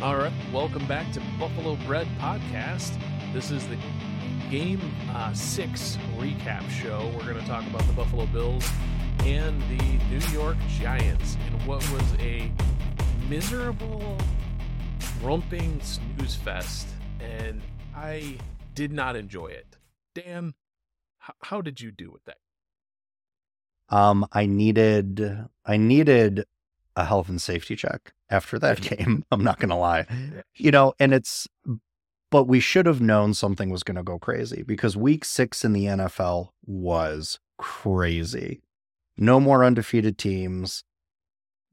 All right, welcome back to Buffalo Bread Podcast. This is the Game uh, Six recap show. We're going to talk about the Buffalo Bills and the New York Giants in what was a miserable, romping snooze fest, and I did not enjoy it. Dan, h- how did you do with that? Um, I needed I needed a health and safety check after that game. I'm not gonna lie, you know, and it's but we should have known something was going to go crazy because week six in the NFL was crazy. No more undefeated teams,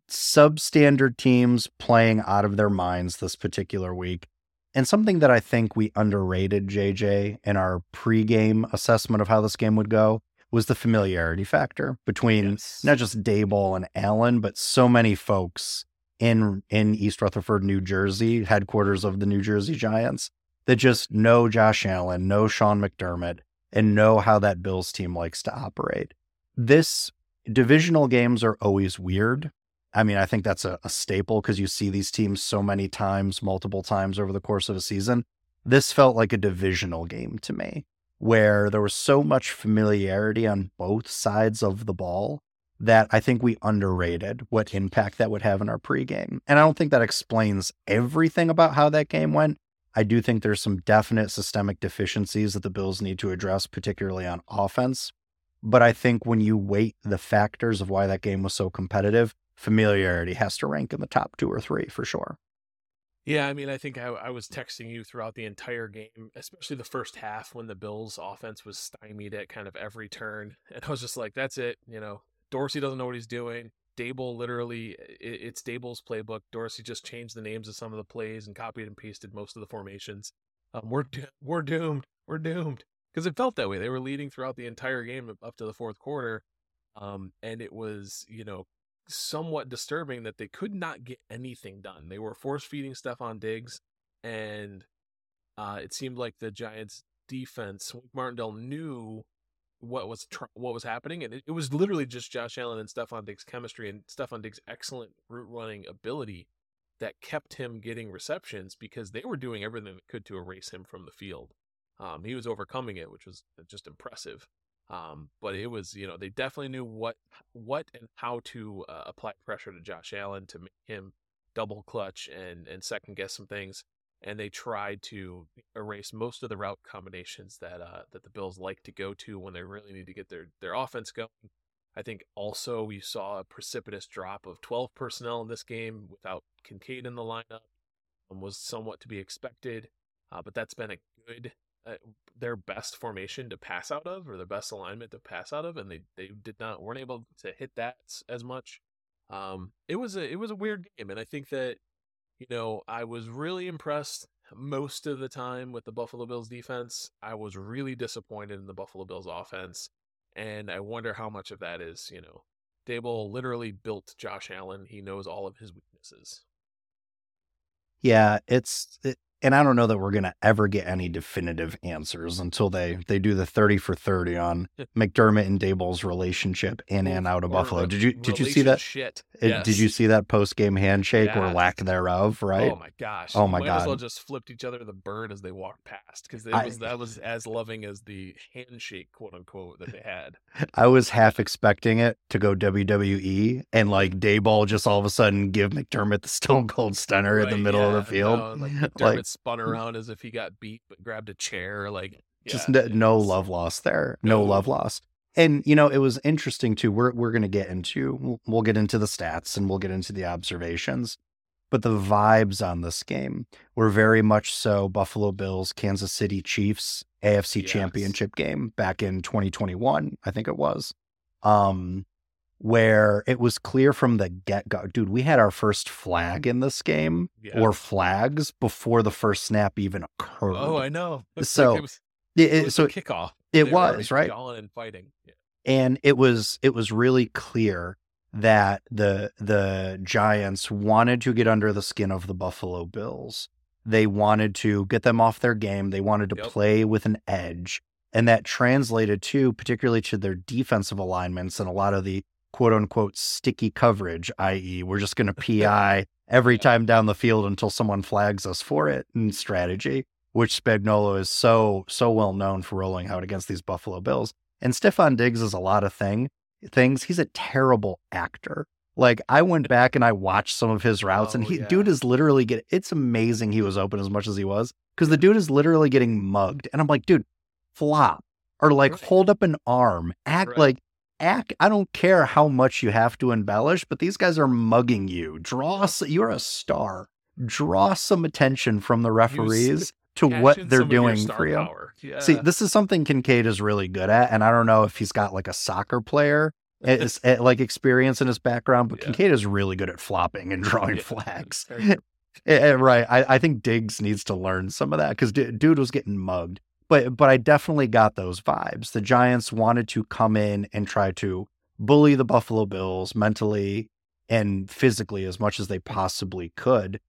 substandard teams playing out of their minds this particular week. And something that I think we underrated, JJ, in our pregame assessment of how this game would go was the familiarity factor between Yes. not just Daboll and Allen, but so many folks in in East Rutherford, New Jersey, headquarters of the New Jersey Giants, that just know Josh Allen, know Sean McDermott, and know how that Bills team likes to operate. This divisional games are always weird. I mean, I think that's a, a staple because you see these teams so many times, multiple times over the course of a season. This felt like a divisional game to me, where there was so much familiarity on both sides of the ball that I think we underrated what impact that would have in our pregame. And I don't think that explains everything about how that game went. I do think there's some definite systemic deficiencies that the Bills need to address, particularly on offense. But I think when you weight the factors of why that game was so competitive, familiarity has to rank in the top two or three for sure. Yeah, I mean, I think I, I was texting you throughout the entire game, especially the first half when the Bills' offense was stymied at kind of every turn, and I was just like, "That's it." You know, Dorsey doesn't know what he's doing. Daboll literally, it's Daboll's playbook. Dorsey just changed the names of some of the plays and copied and pasted most of the formations. Um, we're we're doomed. We're doomed because it felt that way. They were leading throughout the entire game up to the fourth quarter, um, and it was you know somewhat disturbing that they could not get anything done. They were force feeding Stefon Diggs, and uh, it seemed like the Giants' defense, Martindale knew what was tr- what was happening, and it, it was literally just Josh Allen and Stefon Diggs' chemistry and Stefon Diggs' excellent route running ability that kept him getting receptions because they were doing everything they could to erase him from the field. Um, he was overcoming it, which was just impressive. Um, but it was, you know, they definitely knew what, what and how to uh, apply pressure to Josh Allen to make him double clutch and and second guess some things. And they tried to erase most of the route combinations that uh, that the Bills like to go to when they really need to get their their offense going. I think also we saw a precipitous drop of 12 personnel in this game without Kincaid in the lineup. Um, was somewhat to be expected, uh, but that's been a good uh, their best formation to pass out of or their best alignment to pass out of and they they did not weren't able to hit that as much um it was a it was a weird game and i think that you know i was really impressed most of the time with the buffalo bills defense i was really disappointed in the buffalo bills offense and i wonder how much of that is you know Daboll literally built Josh Allen. He knows all of his weaknesses. Yeah, it's it, and I don't know that we're gonna ever get any definitive answers until they they do the thirty for thirty on McDermott and Daboll's relationship in and out of Or Buffalo. Did you did you see that? Shit. Uh, Did you see that post game handshake or lack thereof? Right. Oh my gosh! Oh my Might as well just flipped each other the bird as they walked past because was that was as loving as the handshake, quote unquote, that they had. I was half expecting it to go WWE and like Daboll just all of a sudden give McDermott the Stone Cold Stunner in the Right, middle of the field. no, like Like, spun around as if he got beat, but grabbed a chair. Like just yeah, n- it no was- love lost there. No, No. love lost. And you know, it was interesting too. We're we're going to get into we'll- we'll get into the stats and we'll get into the observations. But the vibes on this game were very much so Buffalo Bills, Kansas City Chiefs AFC Yes. Championship game back in 2021, I think it was. Um where it was clear from the get-go. Dude, we had our first flag mm. in this game Yeah. or flags before the first snap even occurred. Oh, I know. So, like it was, It- it it- was so kickoff. it They was, right? Yelling and fighting. Yeah. and it was it was really clear that the the Giants wanted to get under the skin of the Buffalo Bills. They wanted to get them off their game. They wanted to Yep. play with an edge. And that translated to particularly to their defensive alignments and a lot of the quote unquote sticky coverage, i.e., we're just going to PI every time down the field until someone flags us for it and strategy, which Spagnuolo is so, so well known for rolling out against these Buffalo Bills. And Stefon Diggs is a lot of thing things. He's a terrible actor. Like I went back and I watched some of his routes, Oh, and he yeah. dude is literally get. It's amazing he was open as much as he was because the dude is literally getting mugged, and I'm like, dude, flop or like Right. hold up an arm, act Right. like act. I don't care how much you have to embellish, but these guys are mugging you. Draw. You're a star. Draw some attention from the referees to what they're some of your doing for you. Yeah. See, this is something Kincaid is really good at, and I don't know if he's got like a soccer player it's, like experience in his background, but Yeah. Kincaid is really good at flopping and drawing Yeah, flags. Eh, eh, right. I, I think Diggs needs to learn some of that because dude was getting mugged. But but I definitely got those vibes. The Giants wanted to come in and try to bully the Buffalo Bills mentally and physically as much as they possibly could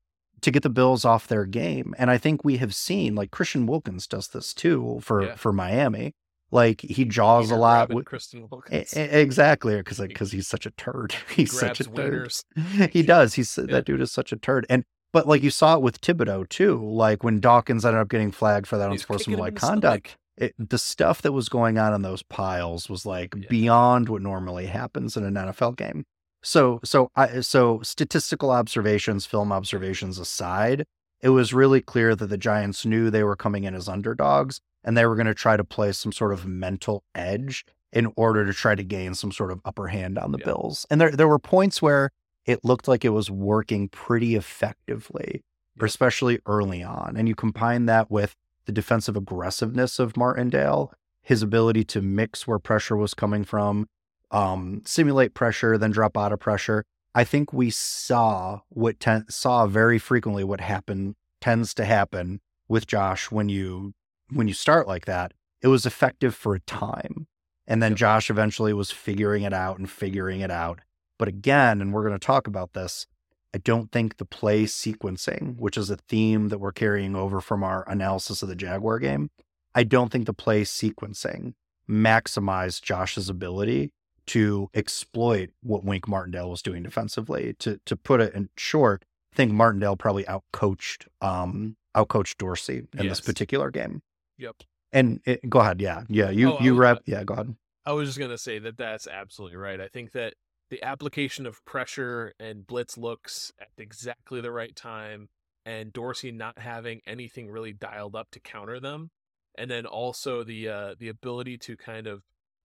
to get the Bills off their game. And I think we have seen like Christian Wilkins does this too for Yeah. for Miami. Like he jaws Peter a lot. with- E- Wilkins. Exactly, because because he's such a turd. He's such a turd. winners. he does. He's Yeah. that dude is such a turd. And but like you saw it with Thibodeaux too. Like when Dawkins ended up getting flagged for that He's unsportsmanlike conduct, it, the stuff that was going on in those piles was like Yeah. beyond what normally happens in an NFL game. So so I so statistical observations, film observations aside, it was really clear that the Giants knew they were coming in as underdogs and they were going to try to play some sort of mental edge in order to try to gain some sort of upper hand on the Yeah. Bills. And there there were points where it looked like it was working pretty effectively, especially early on. And you combine that with the defensive aggressiveness of Martindale, his ability to mix where pressure was coming from, um, simulate pressure, then drop out of pressure. I think we saw what ten- saw very frequently what happen tends to happen with Josh when you when you start like that. It was effective for a time, and then. Josh eventually was figuring it out and figuring it out. But again, and we're going to talk about this, I don't think the play sequencing, which is a theme that we're carrying over from our analysis of the Jaguar game, I don't think the play sequencing maximized Josh's ability to exploit what Wink Martindale was doing defensively. To to put it in short, I think Martindale probably outcoached um outcoached Dorsey in this particular game. Yep. And it, go ahead, yeah, yeah, you Oh, you rep, yeah, go ahead. I was just gonna say that that's absolutely right. I think that the application of pressure and blitz looks at exactly the right time, and Dorsey not having anything really dialed up to counter them, and then also the uh, the ability to kind of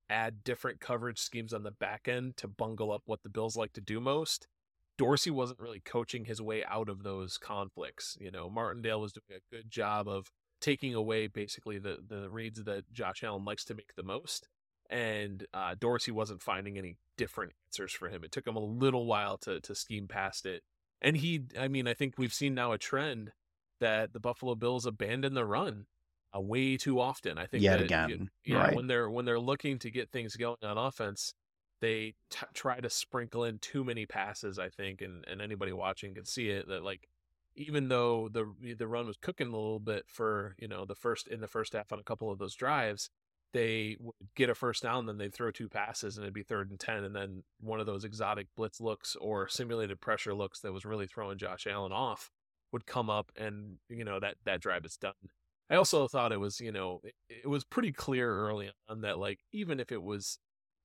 add different coverage schemes on the back end to bungle up what the Bills like to do most. Dorsey wasn't really coaching his way out of those conflicts. You know, Martindale was doing a good job of taking away basically the the reads that Josh Allen likes to make the most and uh, Dorsey wasn't finding any different answers for him. It took him a little while to to scheme past it, and he, I mean, I think we've seen now a trend that the Buffalo Bills abandon the run uh, way too often. I think Yet that, again, yeah, right. when they're when they're looking to get things going on offense, they t- try to sprinkle in too many passes. I think, and and anybody watching can see it that like. Even though the the run was cooking a little bit for you know the first in the first half on a couple of those drives, they would get a first down, then they'd throw two passes and it'd be third and 10. And then one of those exotic blitz looks or simulated pressure looks that was really throwing Josh Allen off would come up and, you know, that, that drive is done. I also thought it was, you know, it, it was pretty clear early on that, like, even if it was,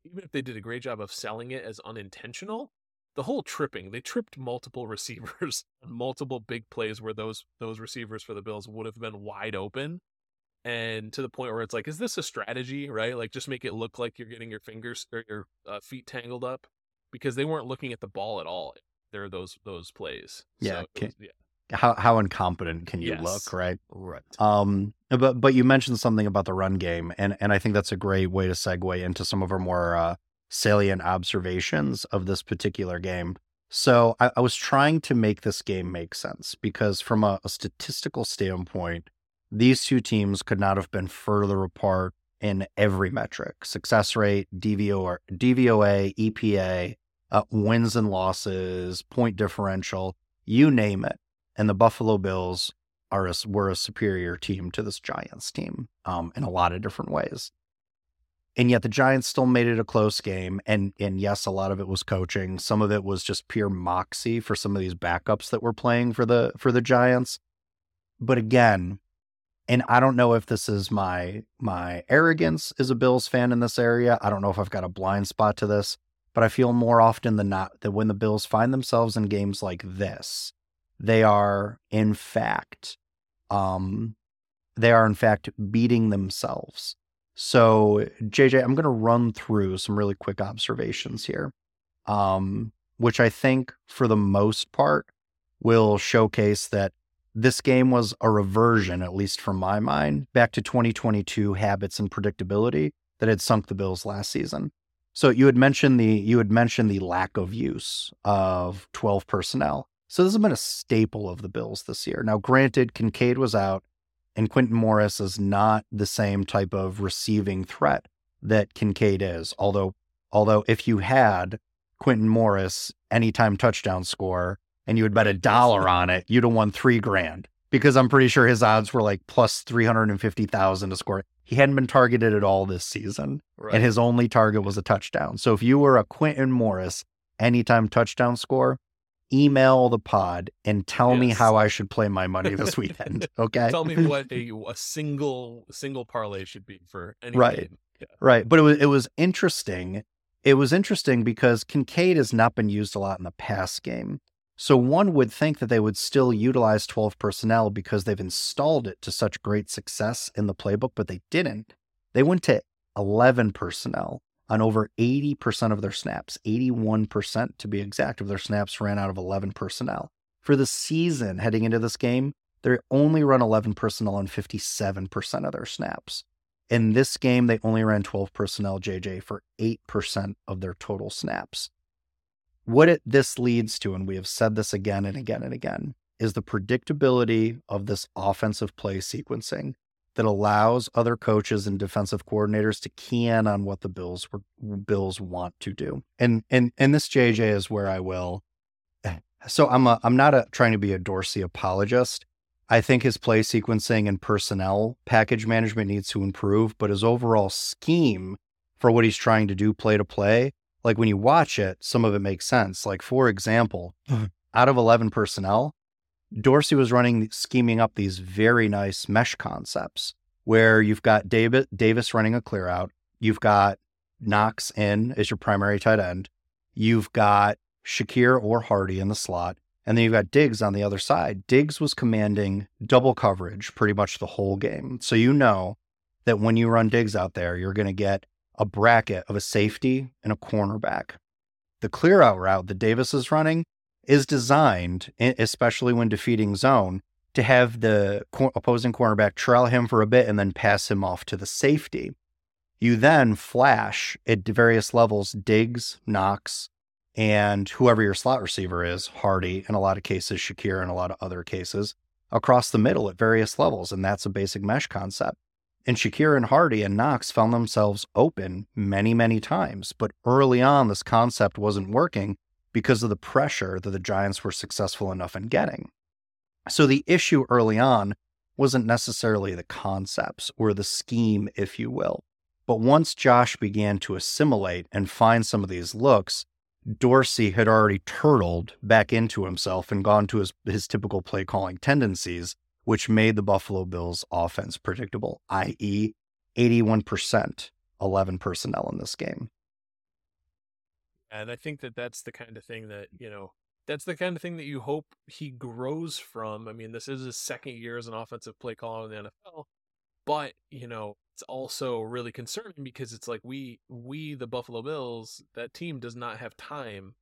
even if they did a great job of selling it as unintentional, the whole tripping, they tripped multiple receivers on multiple big plays where those those receivers for the Bills would have been wide open and to the point where it's like is this a strategy right like just make it look like you're getting your fingers or your uh, feet tangled up because they weren't looking at the ball at all there are those those plays Yeah, so can- was- yeah How how incompetent can you Yes. look, right? right Um, but but you mentioned something about the run game, and and I think that's a great way to segue into some of our more uh, salient observations of this particular game. So I, I was trying to make this game make sense because from a, a statistical standpoint, these two teams could not have been further apart in every metric: success rate, DVO, DVOA, EPA, uh, wins and losses, point differential, you name it. And the Buffalo Bills are a, were a superior team to this Giants team um, in a lot of different ways. and yet the Giants still made it a close game. And and yes, a lot of it was coaching. Some of it was just pure moxie for some of these backups that were playing for the for the Giants. But again, and I don't know if this is my my arrogance as a Bills fan in this area. I don't know if I've got a blind spot to this, but I feel more often than not that when the Bills find themselves in games like this, they are in fact um they are in fact beating themselves so, JJ, I'm going to run through some really quick observations here, um, which I think for the most part will showcase that this game was a reversion, at least from my mind, back to 2022 habits and predictability that had sunk the Bills last season. So you had mentioned the you had mentioned the lack of use of 12 personnel. So this has been a staple of the Bills this year. Now, granted, Kincaid was out, and Quintin Morris is not the same type of receiving threat that Kincaid is. Although, although if you had Quintin Morris anytime touchdown score and you would bet a dollar on it, you'd have won three grand because I'm pretty sure his odds were like plus 350,000 to score. He hadn't been targeted at all this season, right. and his only target was a touchdown. So if you were a Quintin Morris anytime touchdown score, email the pod and tell yes. me how I should play my money this weekend. Okay. tell me what a, a single single parlay should be for any right. Yeah. Right. But it was it was interesting. It was interesting because Kincaid has not been used a lot in the pass game. So one would think that they would still utilize 12 personnel because they've installed it to such great success in the playbook, but they didn't. They went to 11 personnel on over 80% of their snaps, 81% to be exact, of their snaps ran out of 11 personnel. For the season heading into this game, they only run 11 personnel on 57% of their snaps. In this game, they only ran 12 personnel, JJ, for 8% of their total snaps. What it, this leads to, and we have said this again and again and again, is the predictability of this offensive play sequencing that allows other coaches and defensive coordinators to key in on what the Bills were, Bills want to do. And and and this JJ is where I will. So I'm a I'm not a, trying to be a Dorsey apologist. I think his play sequencing and personnel package management needs to improve, but his overall scheme for what he's trying to do play to play, like when you watch it, some of it makes sense. Like for example, mm-hmm. out of 11 personnel, Dorsey was running, scheming up these very nice mesh concepts where you've got David, Davis running a clear out. You've got Knox in as your primary tight end. You've got Shakir or Hardy in the slot. And then you've got Diggs on the other side. Diggs was commanding double coverage pretty much the whole game. So you know that when you run Diggs out there, you're going to get a bracket of a safety and a cornerback. The clear out route that Davis is running is designed, especially when defeating zone, to have the opposing cornerback trail him for a bit and then pass him off to the safety. You then flash at various levels Diggs, Knox, and whoever your slot receiver is, Hardy, in a lot of cases, Shakir, in a lot of other cases, across the middle at various levels. And that's a basic mesh concept. And Shakir and Hardy and Knox found themselves open many, many times. But early on, this concept wasn't working because of the pressure that the Giants were successful enough in getting. So the issue early on wasn't necessarily the concepts or the scheme, if you will. But once Josh began to assimilate and find some of these looks, Dorsey had already turtled back into himself and gone to his, his typical play calling tendencies, which made the Buffalo Bills offense predictable, i.e., 81%, 11 personnel in this game. And I think that that's the kind of thing that, you know, that's the kind of thing that you hope he grows from. I mean, this is his second year as an offensive play caller in the NFL, but, you know, it's also really concerning because it's like we we the Buffalo Bills, that team does not have time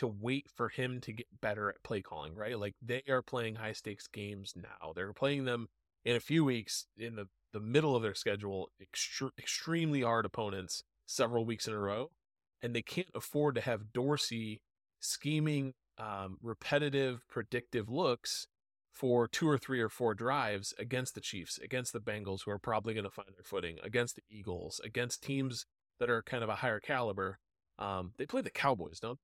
to wait for him to get better at play calling, right? Like they are playing high stakes games now. They're playing them in a few weeks in the the middle of their schedule, extre- extremely hard opponents several weeks in a row and they can't afford to have Dorsey scheming um, repetitive, predictive looks for two or three or four drives against the Chiefs, against the Bengals, who are probably going to find their footing, against the Eagles, against teams that are kind of a higher caliber. Um, they play the Cowboys, don't?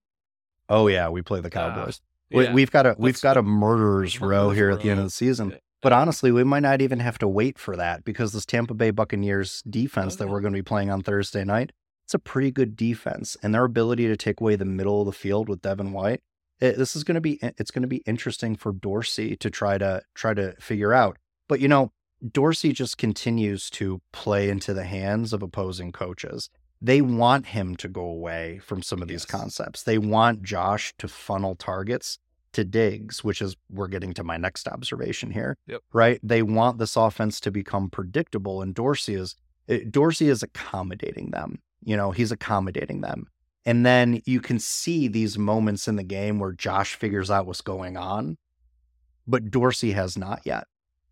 Oh yeah, we play the Cowboys. Uh, yeah. we, have got a we've got a murderers row here at the end of the season. But honestly, we might not even have to wait for that because this Tampa Bay Buccaneers defense Oh, that we're going to be playing on Thursday night, it's a pretty good defense, and their ability to take away the middle of the field with Devin White. It, this is going to be it's going to be interesting for Dorsey to try to try to figure out. But you know, Dorsey just continues to play into the hands of opposing coaches. They want him to go away from some of these concepts. They want Josh to funnel targets to Diggs, which is we're getting to my next observation here. Yep. Right? They want this offense to become predictable, and Dorsey is eh, Dorsey is accommodating them. You know, he's accommodating them. And then you can see these moments in the game where Josh figures out what's going on, but Dorsey has not yet.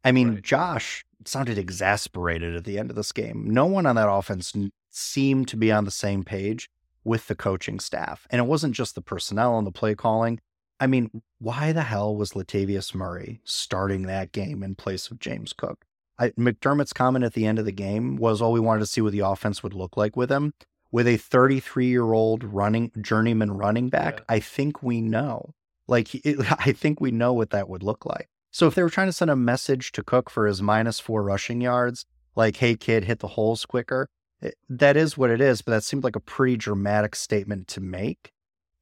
I mean, Right. Josh sounded exasperated at the end of this game. No one on that offense seemed to be on the same page with the coaching staff. And it wasn't just the personnel and the play calling. I mean, why the hell was Latavius Murray starting that game in place of James Cook? I, McDermott's comment at the end of the game was all we wanted to see what the offense would look like with him. With a 33 year old running journeyman running back, Yeah. I think we know. Like, he- I think we know what that would look like. So if they were trying to send a message to Cook for his minus four rushing yards, like, hey, kid, hit the holes quicker, it- that is what it is. But that seemed like a pretty dramatic statement to make.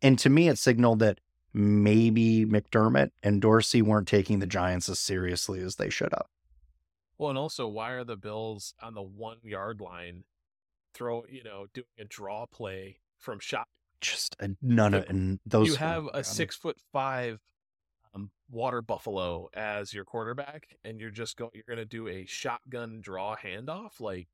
And to me, it signaled that maybe McDermott and Dorsey weren't taking the Giants as seriously as they should have. Well, and also, why are the Bills on the one yard line, throw you know, doing a draw play from shot? Just uh, none of and those. you have a six foot five um, water buffalo as your quarterback, and you're just going. You're going to do a shotgun draw handoff. Like,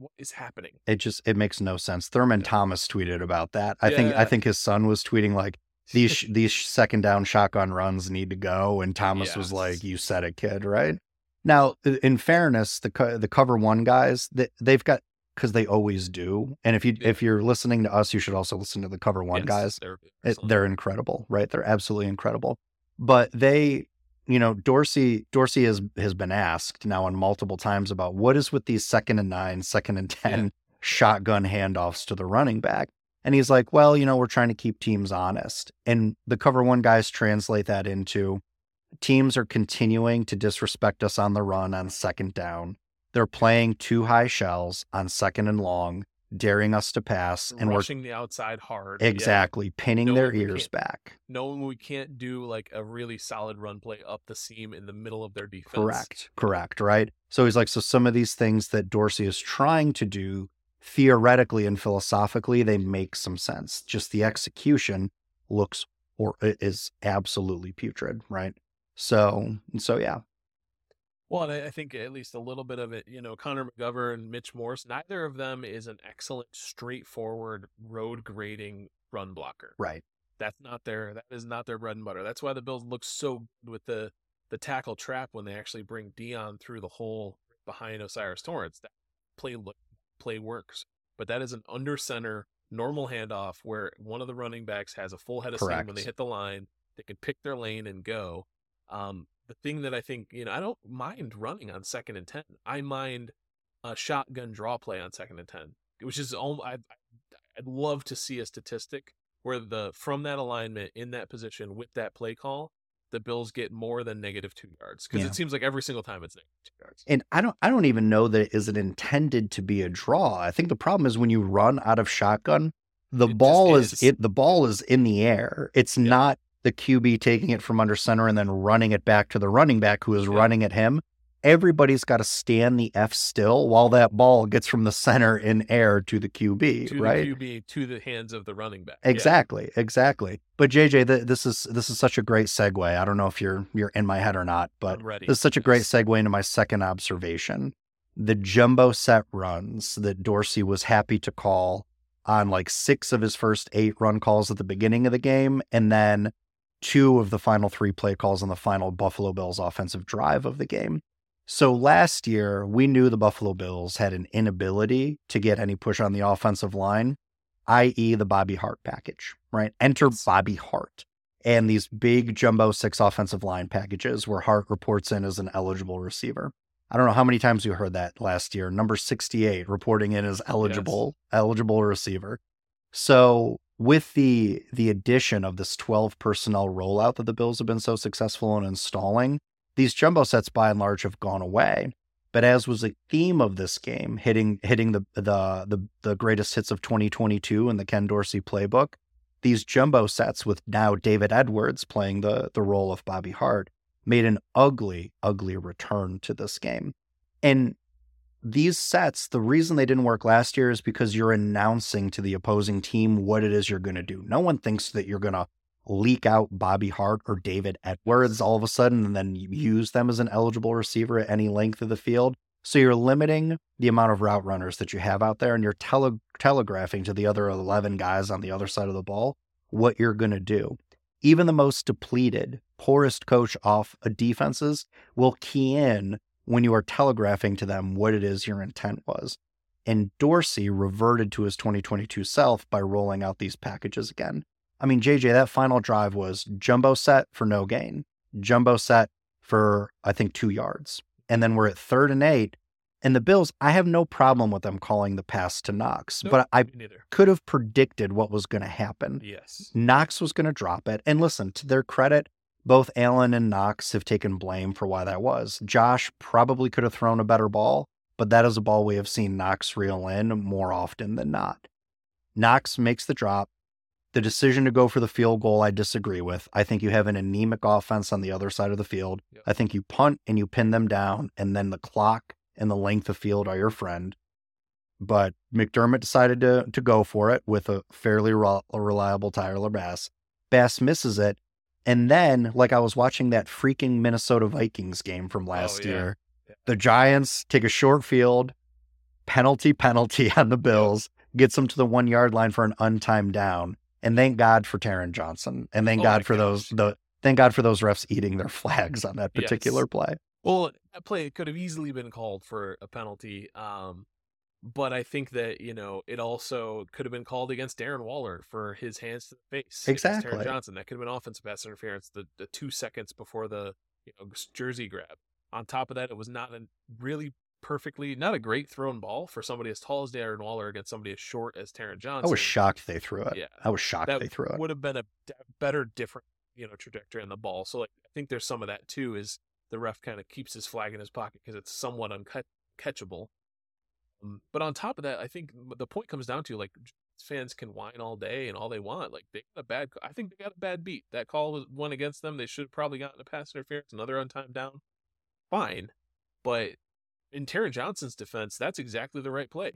what is happening? It just it makes no sense. Thurman Yeah. Thomas tweeted about that. I think I think his son was tweeting like these these second down shotgun runs need to go, and Thomas was like, "You said it, kid." Right now, in fairness, the co- the cover one guys that they've got because they always do. And if you Yeah. if you're listening to us, you should also listen to the cover one Yes, guys. They're, It, they're incredible, right? They're absolutely incredible. But they, you know, Dorsey Dorsey has has been asked now on multiple times about what is with these second and nine, second and ten Yeah. shotgun handoffs to the running back. And he's like, well, you know, we're trying to keep teams honest. And the cover one guys translate that into teams are continuing to disrespect us on the run on second down. They're playing two high shells on second and long, daring us to pass, and we're rushing the outside hard. Yeah. exactly pinning No, their ears back. knowing we can't do like a really solid run play up the seam in the middle of their defense. Correct. Correct. Right. So he's like, so some of these things that Dorsey is trying to do theoretically and philosophically, they make some sense. Just the execution looks or is absolutely putrid. Right. So, so yeah. Well, and I I think at least a little bit of it, you know, Connor McGovern, Mitch Morse, neither of them is an excellent, straightforward road grading run blocker. Right. That's not their that is not their bread and butter. That's why the Bills look so good with the the tackle trap when they actually bring Dion through the hole behind O'Cyrus Torrence. That play look play works. But that is an under center normal handoff where one of the running backs has a full head of steam when they hit the line. They can pick their lane and go. Um, the thing that I think, you know, I don't mind running on second and 10. I mind a shotgun draw play on second and 10, which is, al- I'd, I'd love to see a statistic where the, from that alignment in that position with that play call, the Bills get more than negative two yards. Cause Yeah. it seems like every single time it's negative two yards. And I don't I don't even know that is it intended to be a draw. I think the problem is when you run out of shotgun, the It ball is. is. it the ball is in the air. It's Yeah. not the QB taking it from under center and then running it back to the running back who is Yeah. running at him. Everybody's got to stand the F still while that ball gets from the center in air to the QB, To right? the QB, to the hands of the running back. Yeah. Exactly, exactly. But JJ, th- this is this is such a great segue. I don't know if you're you're in my head or not, but this is such a great segue into my second observation. The jumbo set runs that Dorsey was happy to call on like six of his first eight run calls at the beginning of the game, and then two of the final three play calls on the final Buffalo Bills offensive drive of the game. So last year, we knew the Buffalo Bills had an inability to get any push on the offensive line, i.e., the Bobby Hart package, right? Enter Yes. Bobby Hart and these big jumbo six offensive line packages where Hart reports in as an eligible receiver. I don't know how many times you heard that last year. Number 68 reporting in as eligible eligible receiver. So with the the addition of this 12 personnel rollout that the Bills have been so successful in installing, these jumbo sets by and large have gone away. But as was a theme of this game, hitting hitting the the the, the greatest hits of 2022 in the Ken Dorsey playbook, these jumbo sets with now David Edwards playing the the role of Bobby Hart made an ugly, ugly return to this game. And these sets, the reason they didn't work last year is because you're announcing to the opposing team what it is you're going to do. No one thinks that you're going to leak out Bobby Hart or David Edwards all of a sudden and then use them as an eligible receiver at any length of the field. So you're limiting the amount of route runners that you have out there and you're tele- telegraphing to the other 11 guys on the other side of the ball what you're going to do. Even the most depleted, poorest coach off defenses will key in when you are telegraphing to them what it is your intent was. And Dorsey reverted to his 2022 self by rolling out these packages again. I mean, JJ, that final drive was jumbo set for no gain, jumbo set for, I think, two yards. And then we're at third and eight. And the Bills, I have no problem with them calling the pass to Knox, nope, but I could have predicted what was going to happen. Yes. Knox was going to drop it. And listen, to their credit, both Allen and Knox have taken blame for why that was. Josh probably could have thrown a better ball, but that is a ball we have seen Knox reel in more often than not. Knox makes the drop. The decision to go for the field goal, I disagree with. I think you have an anemic offense on the other side of the field. Yep. I think you punt and you pin them down, and then the clock and the length of field are your friend. But McDermott decided to to go for it with a fairly re- reliable Tyler Bass. Bass misses it, and then like I was watching that freaking Minnesota Vikings game from oh, last oh, yeah. year. Yeah. The Giants take a short field, penalty penalty on the Bills, gets them to the one yard line for an untimed down and thank God for Taron Johnson. And thank oh God for gosh. those the thank God for those refs eating their flags on that particular yes. play. Well, that play could have easily been called for a penalty. Um, but I think that, you know, it also could have been called against Darren Waller for his hands to the face. Exactly. Taron Johnson. That could have been offensive pass interference the, the two seconds before the you know jersey grab. On top of that, it was not a really perfectly, not a great thrown ball for somebody as tall as Darren Waller against somebody as short as Taron Johnson. I was shocked they threw it. Yeah, I was shocked that they threw it. Would have been a better, different, you know, trajectory on the ball. So like, I think there's some of that too. Is the ref kind of keeps his flag in his pocket because it's somewhat uncatchable. Um, but on top of that, I think the point comes down to like fans can whine all day and all they want. Like they got a bad, I think they got a bad beat. That call was one against them. They should have probably gotten a pass interference, another untimed down. Fine, but in Taron Johnson's defense, that's exactly the right play.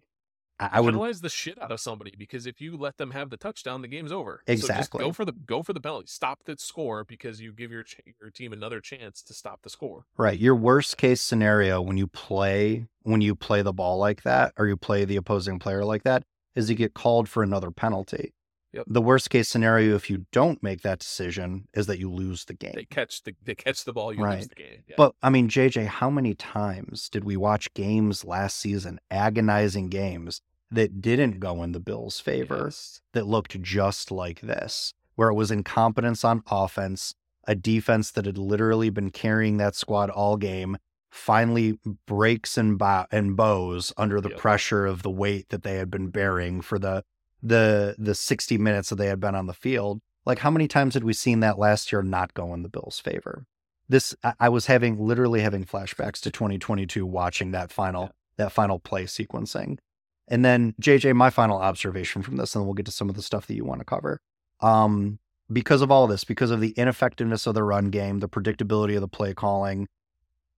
I would penalize the shit out of somebody because if you let them have the touchdown, the game's over. Exactly. So go for the go for the penalty. Stop the score because you give your your team another chance to stop the score. Right. Your worst case scenario when you play when you play the ball like that or you play the opposing player like that is you get called for another penalty. Yep. The worst case scenario, if you don't make that decision, is that you lose the game. They catch the they catch the ball, you right. lose the game. Yeah. But I mean, JJ, how many times did we watch games last season, agonizing games that didn't go in the Bills' favor, yes. that looked just like this, where it was incompetence on offense, a defense that had literally been carrying that squad all game, finally breaks and, bo- and bows under the yep. pressure of the weight that they had been bearing for the the the 60 minutes that they had been on the field. Like how many times had we seen that last year not go in the Bills' favor? This I, I was having literally having flashbacks to 2022 watching that final that final play sequencing. And then JJ, my final observation from this, and then we'll get to some of the stuff that you want to cover. Um, because of all of this, because of the ineffectiveness of the run game, the predictability of the play calling,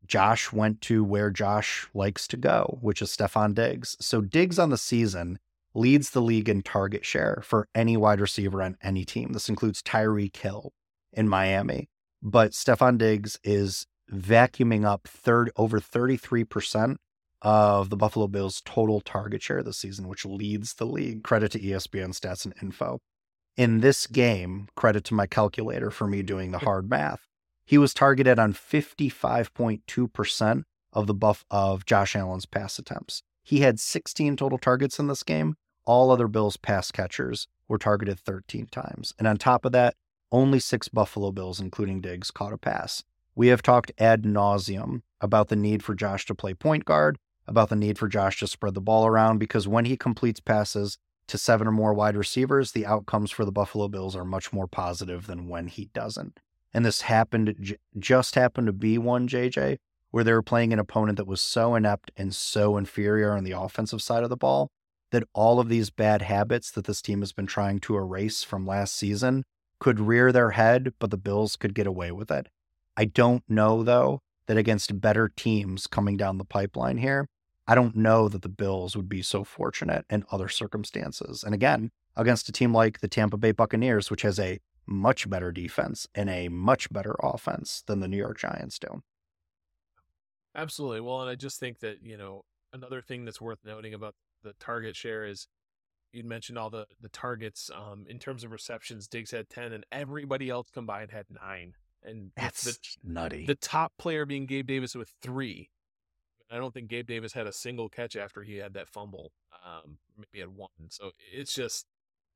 Josh went to where Josh likes to go, which is Stefon Diggs. So Diggs on the season leads the league in target share for any wide receiver on any team. This includes Tyreek Hill in Miami. But Stefon Diggs is vacuuming up third over 33% of the Buffalo Bills' total target share this season, which leads the league. Credit to ESPN stats and info. In this game, credit to my calculator for me doing the hard math. He was targeted on 55.2% of the buff of Josh Allen's pass attempts. He had 16 total targets in this game, all other Bills pass catchers were targeted 13 times. And on top of that, only six Buffalo Bills, including Diggs, caught a pass. We have talked ad nauseum about the need for Josh to play point guard, about the need for Josh to spread the ball around, because when he completes passes to seven or more wide receivers, the outcomes for the Buffalo Bills are much more positive than when he doesn't. and this happened just happened to be one JJ where they were playing an opponent that was so inept and so inferior on the offensive side of the ball that all of these bad habits that this team has been trying to erase from last season could rear their head, but the Bills could get away with it. I don't know, though, that against better teams coming down the pipeline here, I don't know that the Bills would be so fortunate in other circumstances. And again, against a team like the Tampa Bay Buccaneers, which has a much better defense and a much better offense than the New York Giants do. Absolutely. Well, and I just think that, you know, another thing that's worth noting about the target share is you mentioned all the the targets um in terms of receptions diggs had 10 and everybody else combined had 9 and that's the, nutty. the top player being gabe davis with 3 i don't think gabe davis had a single catch after he had that fumble um maybe had one. So it's just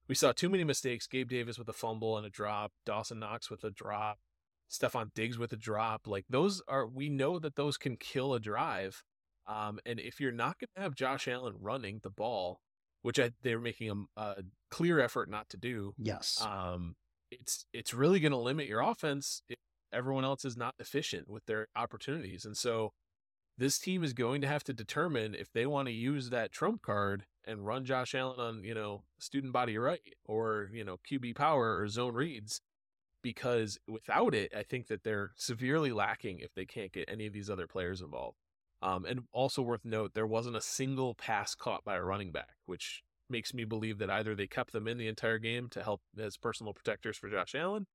we saw too many mistakes. Gabe davis with a fumble and a drop. Dawson knox with a drop. Stefon diggs with a drop. Like those are we know that those can kill a drive um, and if you're not going to have Josh Allen running the ball, which I, they're making a, a, clear effort not to do, yes, um, it's it's really going to limit your offense if everyone else is not efficient with their opportunities. And so this team is going to have to determine if they want to use that trump card and run Josh Allen on, you know, student body right or, you know, QB power or zone reads because without it, I think that they're severely lacking if they can't get any of these other players involved. Um, and also worth note, there wasn't a single pass caught by a running back, which makes me believe that either they kept them in the entire game to help as personal protectors for Josh Allen,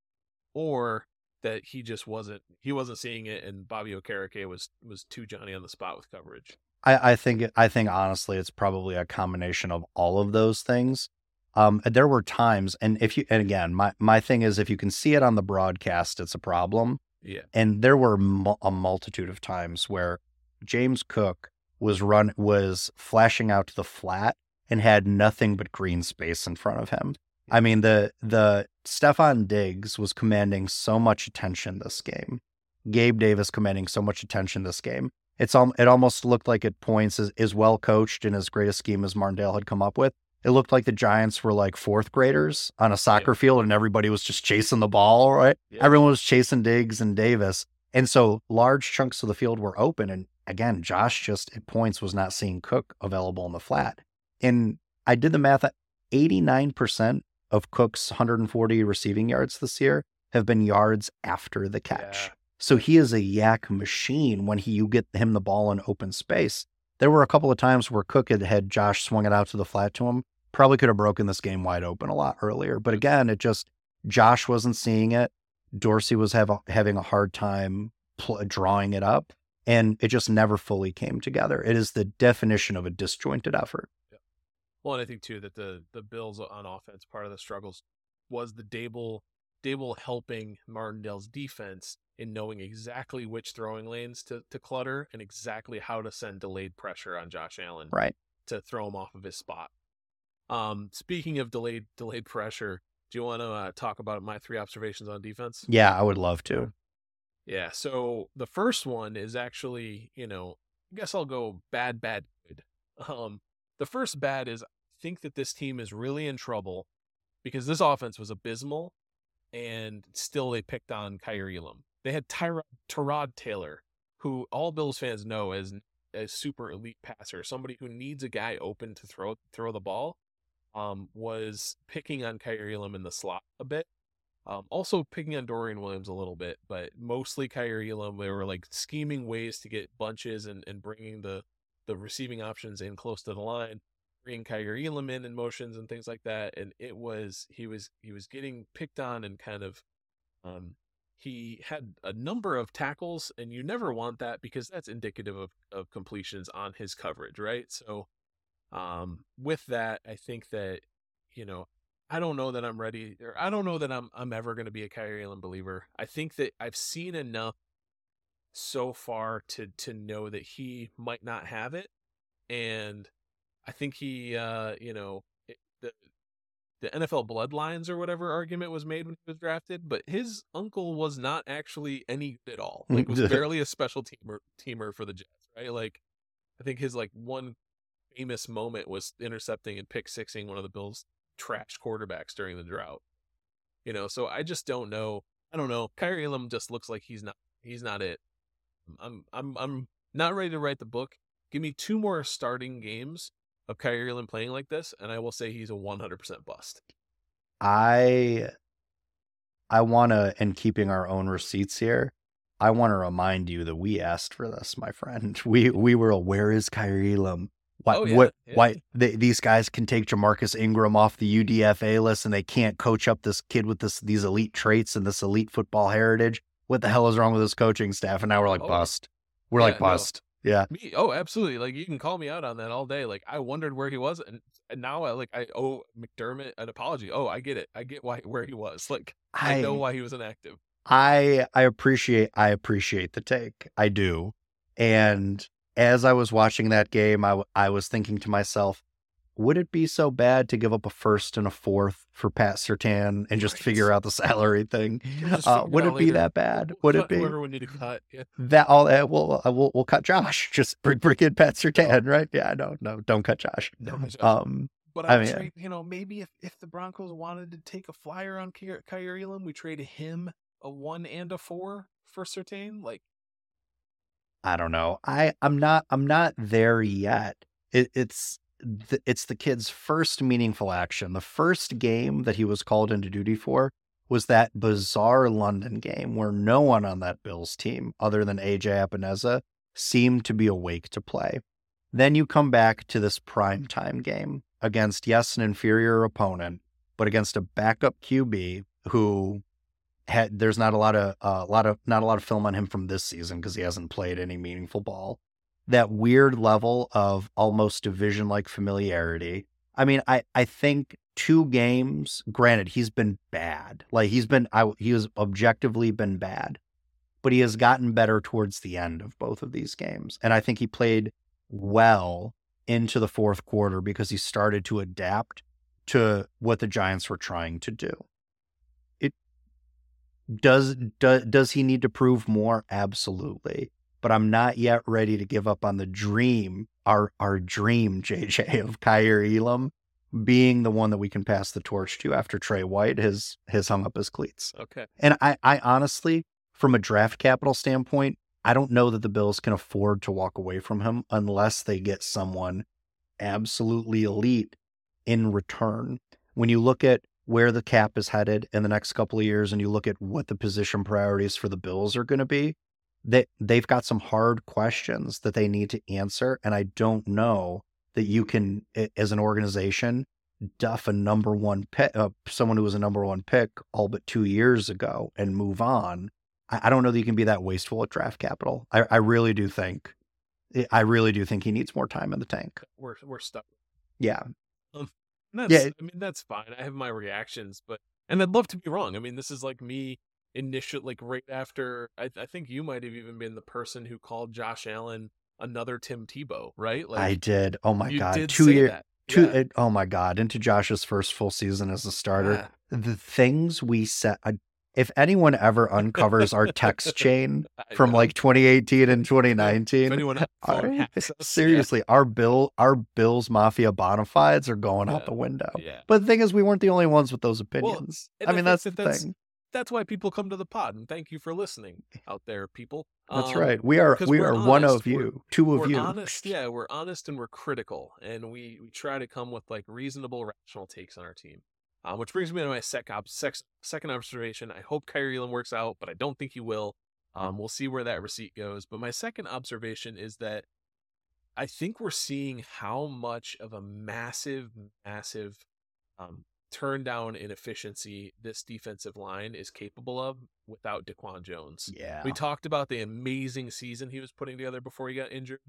or that he just wasn't he wasn't seeing it, and Bobby Okereke was was too Johnny on the spot with coverage. I, I think I think honestly, it's probably a combination of all of those things. Um, there were times, and if you and again, my my thing is, if you can see it on the broadcast, it's a problem. Yeah. And there were mu- a multitude of times where James Cook was run was flashing out to the flat and had nothing but green space in front of him. I mean the the Stefon Diggs was commanding so much attention this game. Gabe Davis commanding so much attention this game. It's all it almost looked like at points as, as well coached and as great a scheme as Martindale had come up with. It looked like the Giants were like fourth graders on a soccer yeah. field and everybody was just chasing the ball, right? Yeah. Everyone was chasing Diggs and Davis. And so large chunks of the field were open and again, Josh just at points was not seeing Cook available in the flat. And I did the math 89% of Cook's 140 receiving yards this year have been yards after the catch. Yeah. So he is a yak machine when he you get him the ball in open space. There were a couple of times where Cook had had Josh swung it out to the flat to him. Probably could have broken this game wide open a lot earlier. But again, it just Josh wasn't seeing it. Dorsey was have a, having a hard time pl- drawing it up and it just never fully came together. It is the definition of a disjointed effort. Yeah. Well, and I think too that the the Bills on offense part of the struggles was the Daboll Daboll helping Martindale's defense in knowing exactly which throwing lanes to to clutter and exactly how to send delayed pressure on Josh Allen, right, to throw him off of his spot. Um, speaking of delayed delayed pressure, do you want to uh, talk about my three observations on defense? Yeah, I would love to. Yeah. So the first one is actually, you know, I guess I'll go bad, bad, good. Um, the first bad is I think that this team is really in trouble because this offense was abysmal and still they picked on Kaiir Elam. They had Tyrod, Taylor, who all Bills fans know as a super elite passer, somebody who needs a guy open to throw throw the ball. Um, was picking on Kaiir Elam in the slot a bit um, also picking on Dorian Williams a little bit, but mostly Kaiir Elam. They were like scheming ways to get bunches and, and bringing the, the receiving options in close to the line, bringing Kaiir Elam in in motions and things like that. And it was, he was, he was getting picked on and kind of, um, he had a number of tackles and you never want that because that's indicative of, of completions on his coverage, right? So, um, with that, I think that, you know, I don't know that I'm ready, or I don't know that I'm I'm ever going to be a Kaiir Elam believer. I think that I've seen enough so far to to know that he might not have it, and I think he, uh, you know, it, the the NFL bloodlines or whatever argument was made when he was drafted, but his uncle was not actually any good at all. Like was barely a special teamer teamer for the Jets, right? Like I think his like one famous moment was intercepting and pick sixing one of the Bills trash quarterbacks during the drought. You know, so I just don't know. I don't know. Kaiir Elam just looks like he's not he's not it. I'm I'm I'm not ready to write the book. Give me two more starting games of Kaiir Elam playing like this, and I will say he's a 100% bust. I I want to, in keeping our own receipts here, I want to remind you that we asked for this, my friend. We we were, where is Kaiir Elam? Why, Oh, yeah, what, yeah. why they, these guys can take Ja'Marcus Ingram off the UDFA list and they can't coach up this kid with this these elite traits and this elite football heritage? What the hell is wrong with this coaching staff? And now we're like Oh, bust. We're yeah, like no. bust. Yeah. Me, oh, absolutely. Like you can call me out on that all day. Like I wondered where he was, and, and now I like I owe McDermott an apology. Oh, I get it. I get why where he was. Like I, know why he was inactive. I I appreciate I appreciate the take. I do. And as I was watching that game, I w- I was thinking to myself, would it be so bad to give up a first and a fourth for Pat Surtain and just Right. figure out the salary thing? Uh, would out it be that bad? Would it be Whoever we need to cut. Yeah. that all? Uh, we'll, uh, we'll we'll cut Josh. Just bring, bring in Pat Surtain, right? Yeah, no, no, don't cut Josh. No. Um, But I I, mean, trade, you know, maybe if, if the Broncos wanted to take a flyer on Ky- Kaiir Elam, we traded him a one and a four for Surtain. Like, I don't know. I I'm not I'm not there yet. It, it's the, it's the kid's first meaningful action. The first game that he was called into duty for was that bizarre London game where no one on that Bills team other than AJ Epenesa seemed to be awake to play. Then you come back to this primetime game against yes an inferior opponent, but against a backup QB who had there's not a lot of a uh, lot of not a lot of film on him from this season because he hasn't played any meaningful ball. That weird level of almost division like familiarity. I mean, I I think two games. Granted, he's been bad. Like he's been I he has objectively been bad, but he has gotten better towards the end of both of these games, and I think he played well into the fourth quarter because he started to adapt to what the Giants were trying to do does do, does he need to prove more? Absolutely but i'm not yet ready to give up on the dream our our dream jj of Kaiir Elam being the one that we can pass the torch to after Tre White has has hung up his cleats. Okay. and i i honestly from a draft capital standpoint i don't know that the bills can afford to walk away from him unless they get someone absolutely elite in return. When you look at where the cap is headed in the next couple of years and you look at what the position priorities for the Bills are going to be, they they've got some hard questions that they need to answer and I don't know that you can as an organization duff a number 1 pick uh, someone who was a number 1 pick all but 2 years ago and move on. I, I don't know that you can be that wasteful at draft capital. I, I really do think I really do think he needs more time in the tank. We're we're stuck. Yeah. And that's Yeah. I mean that's fine. I have my reactions, but and I'd love to be wrong. I mean, this is like me initial like right after I, I think you might have even been the person who called Josh Allen another Tim Tebow, right? Like I did. Oh my god. 2 say years. Two, Yeah. it, oh my God! Into Josh's first full season as a starter, Yeah. the things we said. If anyone ever uncovers our text chain from like 2018 and if 2019, anyone our- hacks yeah. seriously, our bill, our Bills Mafia bona fides are going out the window. Yeah. But the thing is, we weren't the only ones with those opinions. and I mean, that's the that's- thing. That's why people come to the pod, and thank you for listening out there, people. That's Um, right. We are we we're are one of you, 2 of we're you. honest yeah we're honest and we're critical and we we try to come with like reasonable rational takes on our team um, which brings me to my sec ob- sex, second observation i hope Kaiir Elam works out but i don't think he will um, we'll see where that receipt goes but my second observation is that i think we're seeing how much of a massive massive um, turn down in efficiency this defensive line is capable of without DaQuan Jones Yeah. we talked about the amazing season he was putting together before he got injured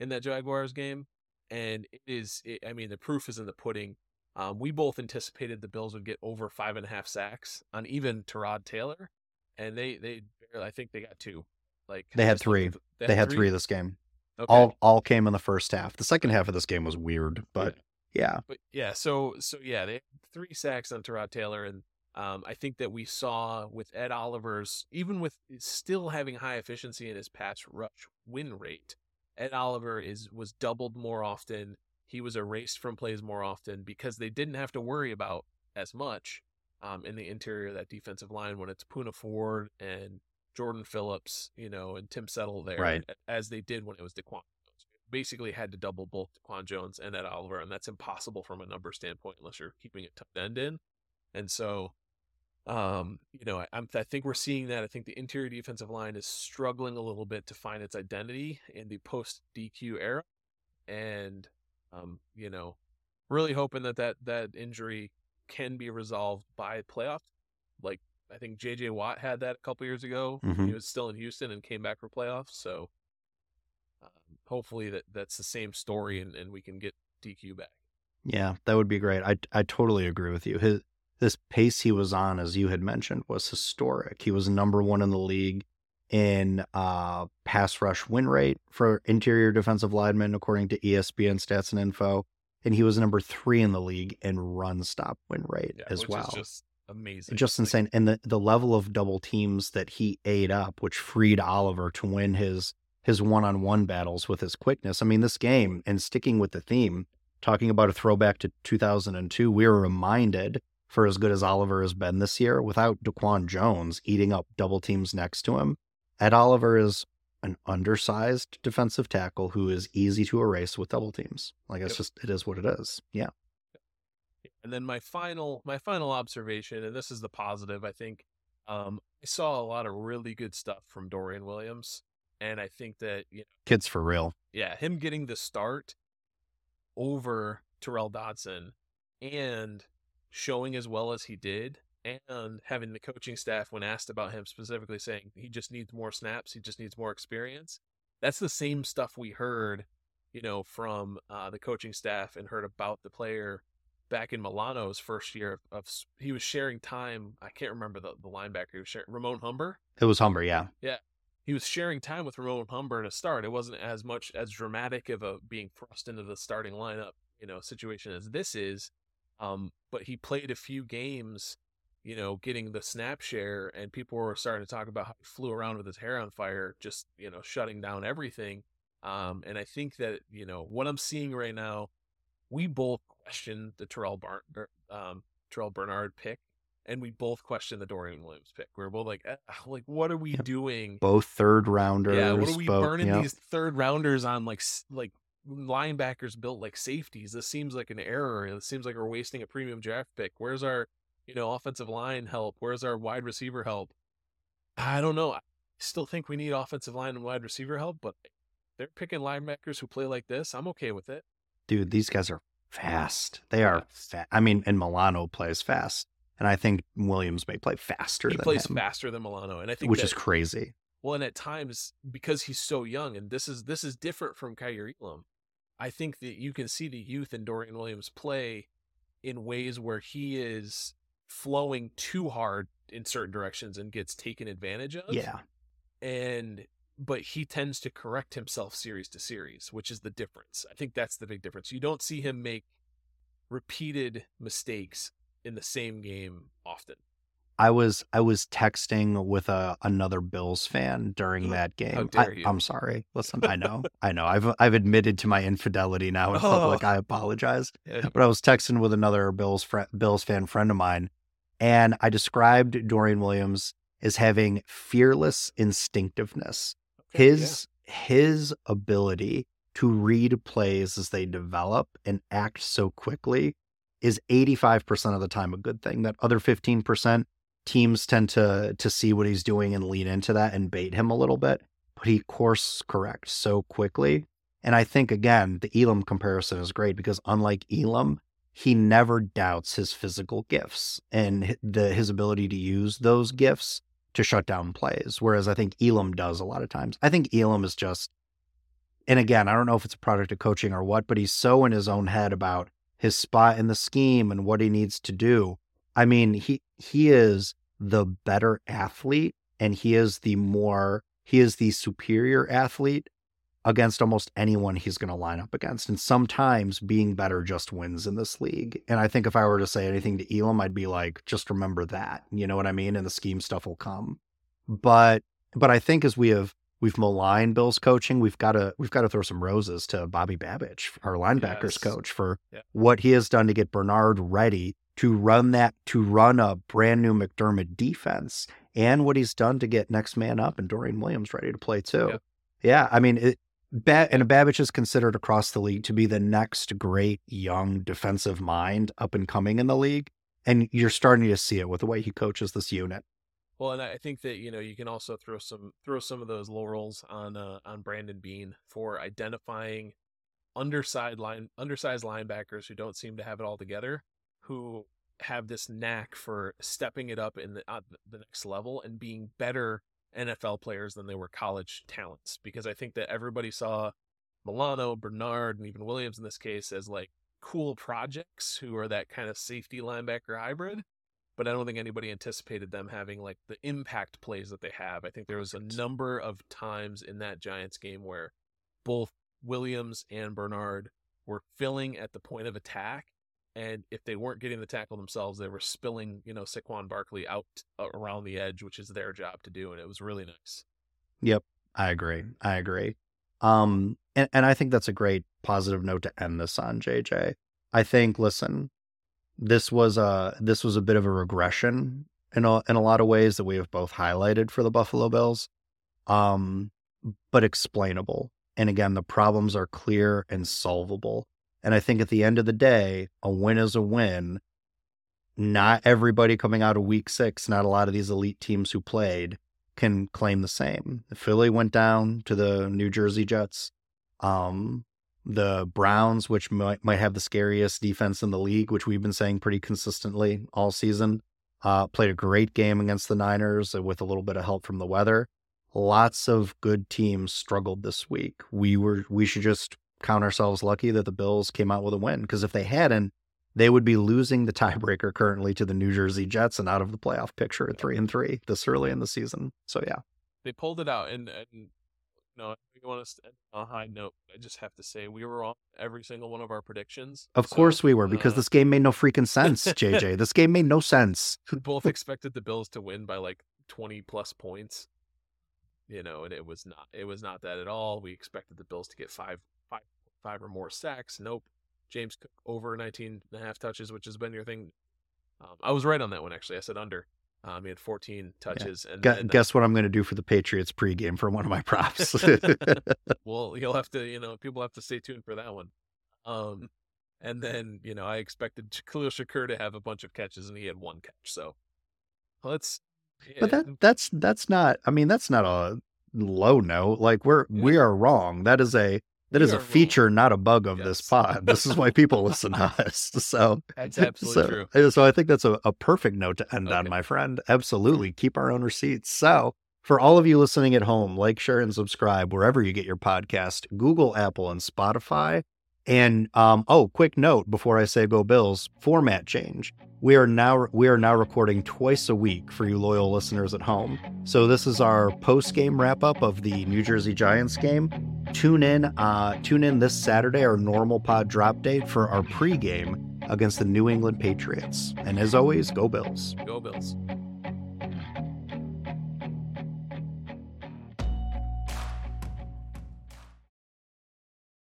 in that Jaguars game, and it is. It, I mean, the proof is in the pudding. Um, we both anticipated the Bills would get over five and a half sacks on even Tyrod Taylor, and they they barely, I think they got two. Like They had just looking three. for- they had three this game. Okay. All all came in the first half. The second half of this game was weird, but yeah. but yeah, so so yeah, they had three sacks on Tyrod Taylor, and um, I think that we saw with Ed Oliver's, even with still having high efficiency in his pass rush win rate, Ed Oliver is was doubled more often. He was erased from plays more often because they didn't have to worry about as much um, in the interior of that defensive line when it's Poona Ford and Jordan Phillips, you know, and Tim Settle there, Right. as they did when it was DaQuan. Jones. Basically, had to double both DaQuan Jones and Ed Oliver, and that's impossible from a number standpoint unless you're keeping a tight end in. And so, um, you know, I, I'm, I think we're seeing that. I think the interior defensive line is struggling a little bit to find its identity in the post DQ era, and um, you know, really hoping that that that injury can be resolved by playoffs. Like I think J.J. Watt had that a couple years ago. Mhm. He was still in Houston and came back for playoffs. So um, hopefully that that's the same story, and, and we can get DQ back. Yeah, that would be great. I I totally agree with you. His this pace he was on, as you had mentioned, was historic. He was number one in the league in uh, pass rush win rate for interior defensive linemen, according to ESPN Stats and Info, and he was number three in the league in run stop win rate Yeah, as which well. is just amazing. just Like, insane. And the the level of double teams that he ate up, which freed Oliver to win his his one on one battles with his quickness. I mean, this game and sticking with the theme, talking about a throwback to 2002, we were reminded for as good as Oliver has been this year, without DaQuan Jones eating up double teams next to him, Ed Oliver is an undersized defensive tackle who is easy to erase with double teams. Like it's Yep. just it is what it is. Yeah. And then my final my final observation, and this is the positive, I think. Um, I saw a lot of really good stuff from Dorian Williams, and I think that you know, Kids for real. yeah, him getting the start over Tyrel Dodson and showing as well as he did, and having the coaching staff, when asked about him specifically, saying he just needs more snaps, he just needs more experience. That's the same stuff we heard, you know, from uh, the coaching staff and heard about the player back in Milano's first year of, of he was sharing time. I can't remember the, the linebacker. He was sharing Ramon Humber It was Humber, yeah. yeah. he was sharing time with Ramon Humber to start. It wasn't as much as dramatic of a being thrust into the starting lineup, you know, situation as this is. Um, but he played a few games, you know, getting the snap share, and people were starting to talk about how he flew around with his hair on fire, just you know, shutting down everything. Um, and I think that you know what I'm seeing right now, we both question the Terrel er, um, Terrel Bernard pick, and we both question the Dorian Williams pick. We're both like, eh, like, what are we Yep. doing? Both third rounders. Yeah, what are we both- burning yeah. these third rounders on like like linebackers built like safeties? This seems like an error. It seems like we're wasting a premium draft pick. Where's our, you know, offensive line help? Where's our wide receiver help? I don't know. I still think we need offensive line and wide receiver help, but they're picking linebackers who play like this. I'm okay with it. dude, these guys are fast. They are fast. I mean, and Milano plays fast, and I think Williams may play faster He than plays him, faster than Milano, and I think which that- is crazy. Well, and at times because he's so young, and this is this is different from Kaiir Elam. I think that you can see the youth in Dorian Williams play in ways where he is flowing too hard in certain directions and gets taken advantage of. Yeah, And but he tends to correct himself series to series, which is the difference. I think that's the big difference. You don't see him make repeated mistakes in the same game often. I was I was texting with a another Bills fan during that game. I. I'm sorry. Listen, I know, I know. I've I've admitted to my infidelity now in public. Oh. I apologize. Yeah. but I was texting with another Bills fr- Bills fan friend of mine, and I described Dorian Williams as having fearless instinctiveness. Okay, yeah. His his ability to read plays as they develop and act so quickly is 85% of the time a good thing. That other 15% teams tend to to see what he's doing and lean into that and bait him a little bit, but he course corrects so quickly. And I think again, the Elam comparison is great because unlike Elam, he never doubts his physical gifts and the his ability to use those gifts to shut down plays. Whereas I think Elam does a lot of times. I think Elam is just, and again, I don't know if it's a product of coaching or what, but he's so in his own head about his spot in the scheme and what he needs to do. I mean, he he is the better athlete and he is the more he is the superior athlete against almost anyone he's going to line up against. And sometimes being better just wins in this league. And I think if I were to say anything to Elam, I'd be like, just remember that. You know what I mean? And the scheme stuff will come. But but I think as we have We've maligned Bill's coaching. We've got to we've got to throw some roses to Bobby Babich, our linebackers Yes. coach, for Yeah. what he has done to get Bernard ready to run that to run a brand new McDermott defense, and what he's done to get next man up and Dorian Williams ready to play too. Yeah. Yeah, I mean, it, ba- and Babich is considered across the league to be the next great young defensive mind up and coming in the league, and you're starting to see it with the way he coaches this unit. Well, and I think that you know you can also throw some throw some of those laurels on uh, on Brandon Beane for identifying underside line undersized linebackers who don't seem to have it all together, who have this knack for stepping it up in the uh, the next level and being better NFL players than they were college talents. Because I think that everybody saw Milano, Bernard, and even Williams in this case as like cool projects who are that kind of safety linebacker hybrid but I don't think anybody anticipated them having like the impact plays that they have. I think there was a number of times in that Giants game where both Williams and Bernard were filling at the point of attack. And if they weren't getting the tackle themselves, they were spilling, you know, Saquon Barkley out uh, around the edge, which is their job to do. And it was really nice. Yep, I agree. I agree. Um, and, and I think that's a great positive note to end this on, JJ. I think, listen, this was a this was a bit of a regression in a in a lot of ways that we have both highlighted for the Buffalo Bills, um, but explainable. And again, the problems are clear and solvable. And I think at the end of the day, a win is a win. Not everybody coming out of week six, not a lot of these elite teams who played can claim the same. Philly went down to the New Jersey Jets. Um, the Browns, which might, might have the scariest defense in the league, which we've been saying pretty consistently all season, uh, played a great game against the Niners with a little bit of help from the weather. Lots of good teams struggled this week. We were we should just count ourselves lucky that the Bills came out with a win because if they hadn't, they would be losing the tiebreaker currently to the New Jersey Jets and out of the playoff picture at three and three this early in the season. So yeah, They pulled it out. And, and you know, I want to end on a high note. I just have to say we were on every single one of our predictions. of So, course we were because uh, this game made no freaking sense. JJ, this game made no sense. We both expected the Bills to win by like 20 plus points. You know, and it was not it was not that at all. We expected the Bills to get five five five or more sacks. Nope. James Cook over 19 and a half touches, which has been your thing. Um, I was right on that one actually. I said under. Um, he had 14 touches and Gu- then, guess what I'm going to do for the Patriots pregame for one of my props. well, you'll have to, you know, people have to stay tuned for that one. Um, and then, you know, I expected Khalil Shakir to have a bunch of catches, and he had one catch. So let's. but that that's that's not. I mean, that's not a low note. Like we're we are wrong. That is a that We is a wrong. feature, not a bug of this pod. This is why people listen to us. So That's absolutely so, true. So I think that's a, a perfect note to end on, my friend. Absolutely. Keep our own receipts. So for all of you listening at home, like, share, and subscribe wherever you get your podcast, Google, Apple, and Spotify. And um, oh, quick note before I say go Bills, format change. We are now we are now recording twice a week for you loyal listeners at home. So this is our post game wrap up of the New Jersey Giants game. Tune in, uh, tune in this Saturday, our normal pod drop date for our pregame against the New England Patriots. And as always, go Bills. Go Bills.